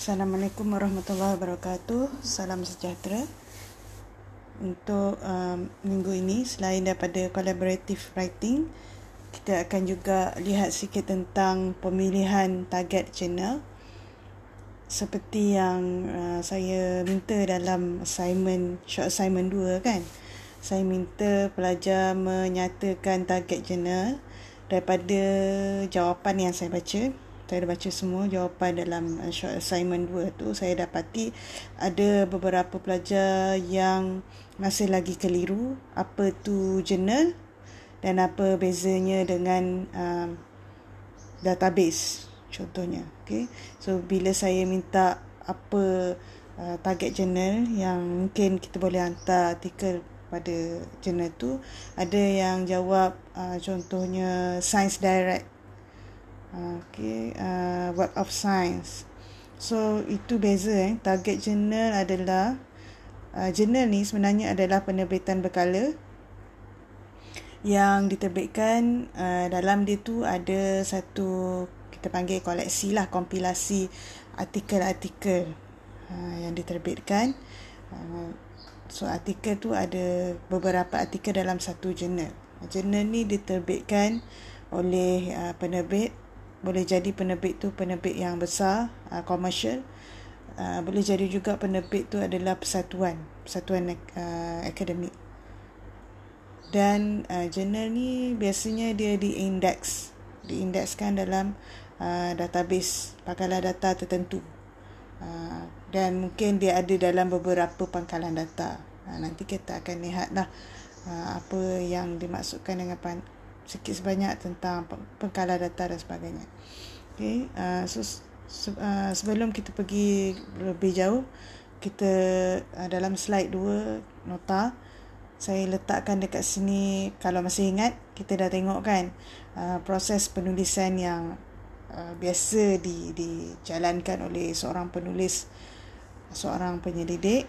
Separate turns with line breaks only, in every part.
Assalamualaikum warahmatullahi wabarakatuh. Salam sejahtera. Untuk um, minggu ini, selain daripada collaborative writing, kita akan juga lihat sikit tentang pemilihan target jurnal. Seperti yang uh, saya minta dalam assignment, short assignment 2 kan. Saya minta pelajar menyatakan target jurnal daripada jawapan yang saya baca saya dah baca semua jawapan dalam uh, short assignment 2 tu. Saya dapati ada beberapa pelajar yang masih lagi keliru. Apa tu journal dan apa bezanya dengan um, database contohnya. Okay? So bila saya minta apa uh, target journal yang mungkin kita boleh hantar artikel pada journal tu ada yang jawab uh, contohnya science direct Okay, uh, Web of Science. So, itu beza eh. Target journal adalah, uh, journal ni sebenarnya adalah penerbitan berkala yang diterbitkan uh, dalam dia tu ada satu kita panggil koleksi lah kompilasi artikel-artikel uh, yang diterbitkan uh, so artikel tu ada beberapa artikel dalam satu jurnal jurnal ni diterbitkan oleh uh, penerbit boleh jadi penerbit tu penerbit yang besar uh, commercial. Uh, boleh jadi juga penerbit tu adalah persatuan persatuan uh, akademik. Dan uh, jurnal ni biasanya dia diindeks diindekskan dalam uh, database pangkalan data tertentu. Uh, dan mungkin dia ada dalam beberapa pangkalan data. Uh, nanti kita akan lihatlah uh, apa yang dimaksudkan dengan sikit sebanyak tentang pengkalan data dan sebagainya. Okay, uh, so se- uh, sebelum kita pergi lebih jauh, kita uh, dalam slide 2 nota saya letakkan dekat sini kalau masih ingat kita dah tengok kan uh, proses penulisan yang uh, biasa di dijalankan oleh seorang penulis seorang penyelidik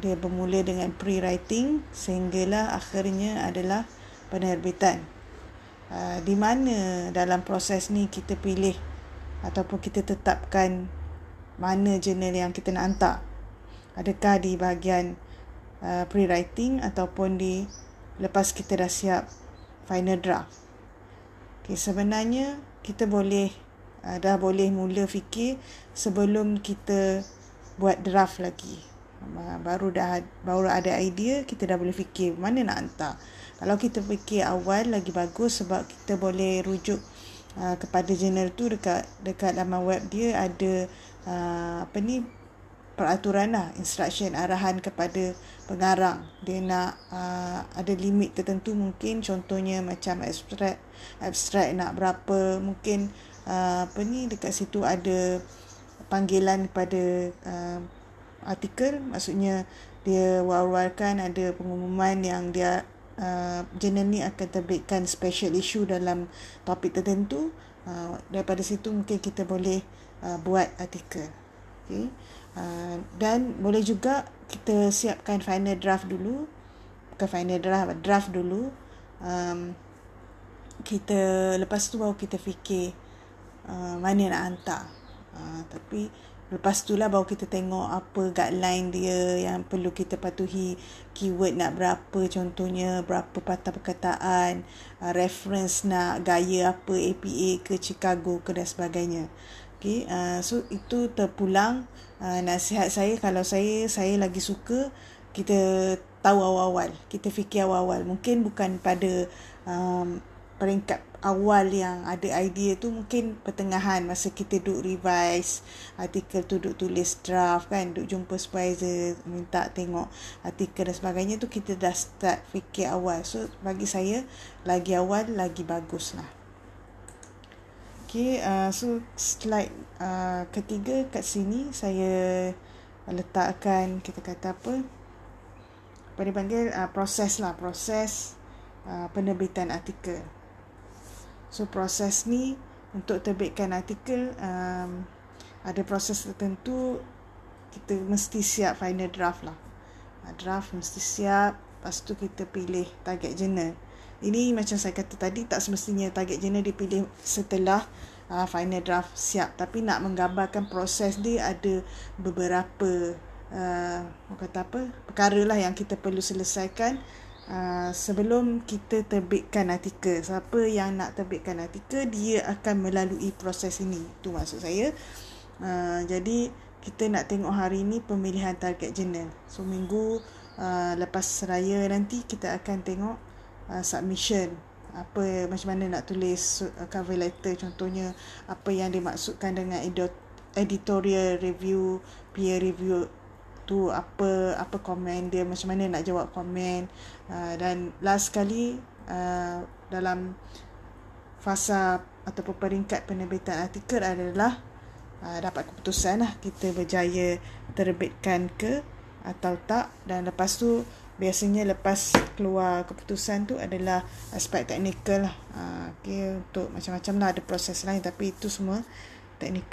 dia bermula dengan pre-writing sehinggalah akhirnya adalah penerbitan Ah, di mana dalam proses ni kita pilih ataupun kita tetapkan mana jurnal yang kita nak hantar. Adakah di bahagian uh, pre-writing ataupun di lepas kita dah siap final draft. Okay, sebenarnya kita boleh uh, dah boleh mula fikir sebelum kita buat draft lagi. Baru dah baru ada idea kita dah boleh fikir mana nak hantar. Kalau kita fikir awal lagi bagus sebab kita boleh rujuk uh, kepada jurnal tu dekat dekat laman web dia ada uh, apa ni peraturan lah instruction arahan kepada pengarang dia nak uh, ada limit tertentu mungkin contohnya macam abstract abstract nak berapa mungkin uh, apa ni dekat situ ada panggilan pada uh, artikel maksudnya dia war-warkan ada pengumuman yang dia uh, jurnal ni akan terbitkan special issue dalam topik tertentu. Uh, daripada situ mungkin kita boleh uh, buat artikel. Okay. uh, dan boleh juga kita siapkan final draft dulu. Bukan final draft draft dulu. Um, kita lepas tu baru kita fikir uh, mana nak hantar. Uh, tapi Lepas tu lah baru kita tengok apa guideline dia yang perlu kita patuhi. Keyword nak berapa contohnya, berapa patah perkataan, uh, reference nak gaya apa, APA ke Chicago ke dan sebagainya. Okay, uh, so itu terpulang uh, nasihat saya kalau saya saya lagi suka kita tahu awal-awal, kita fikir awal-awal. Mungkin bukan pada um, peringkat awal yang ada idea tu mungkin pertengahan masa kita duk revise artikel tu duk tulis draft kan duk jumpa supervisor minta tengok artikel dan sebagainya tu kita dah start fikir awal. So bagi saya lagi awal lagi bagus lah Okay, uh, so slide uh, ketiga kat sini saya letakkan kita kata apa apa dipanggil uh, proses lah proses uh, penerbitan artikel So proses ni untuk terbitkan artikel um, ada proses tertentu kita mesti siap final draft lah. Uh, draft mesti siap, lepas tu kita pilih target journal. Ini macam saya kata tadi tak semestinya target journal dipilih setelah uh, final draft siap tapi nak menggambarkan proses dia ada beberapa uh, kata apa perkara lah yang kita perlu selesaikan uh, sebelum kita terbitkan artikel siapa yang nak terbitkan artikel dia akan melalui proses ini. Itu maksud saya. Uh, jadi kita nak tengok hari ini pemilihan target jurnal. So minggu uh, lepas raya nanti kita akan tengok uh, submission. Apa macam mana nak tulis cover letter. Contohnya apa yang dimaksudkan dengan editorial review peer review tu apa apa komen dia macam mana nak jawab komen uh, dan last sekali uh, dalam fasa ataupun peringkat penerbitan artikel adalah uh, dapat keputusan lah kita berjaya terbitkan ke atau tak dan lepas tu biasanya lepas keluar keputusan tu adalah aspek teknikal lah. Uh, okay, untuk macam-macam lah ada proses lain tapi itu semua teknikal.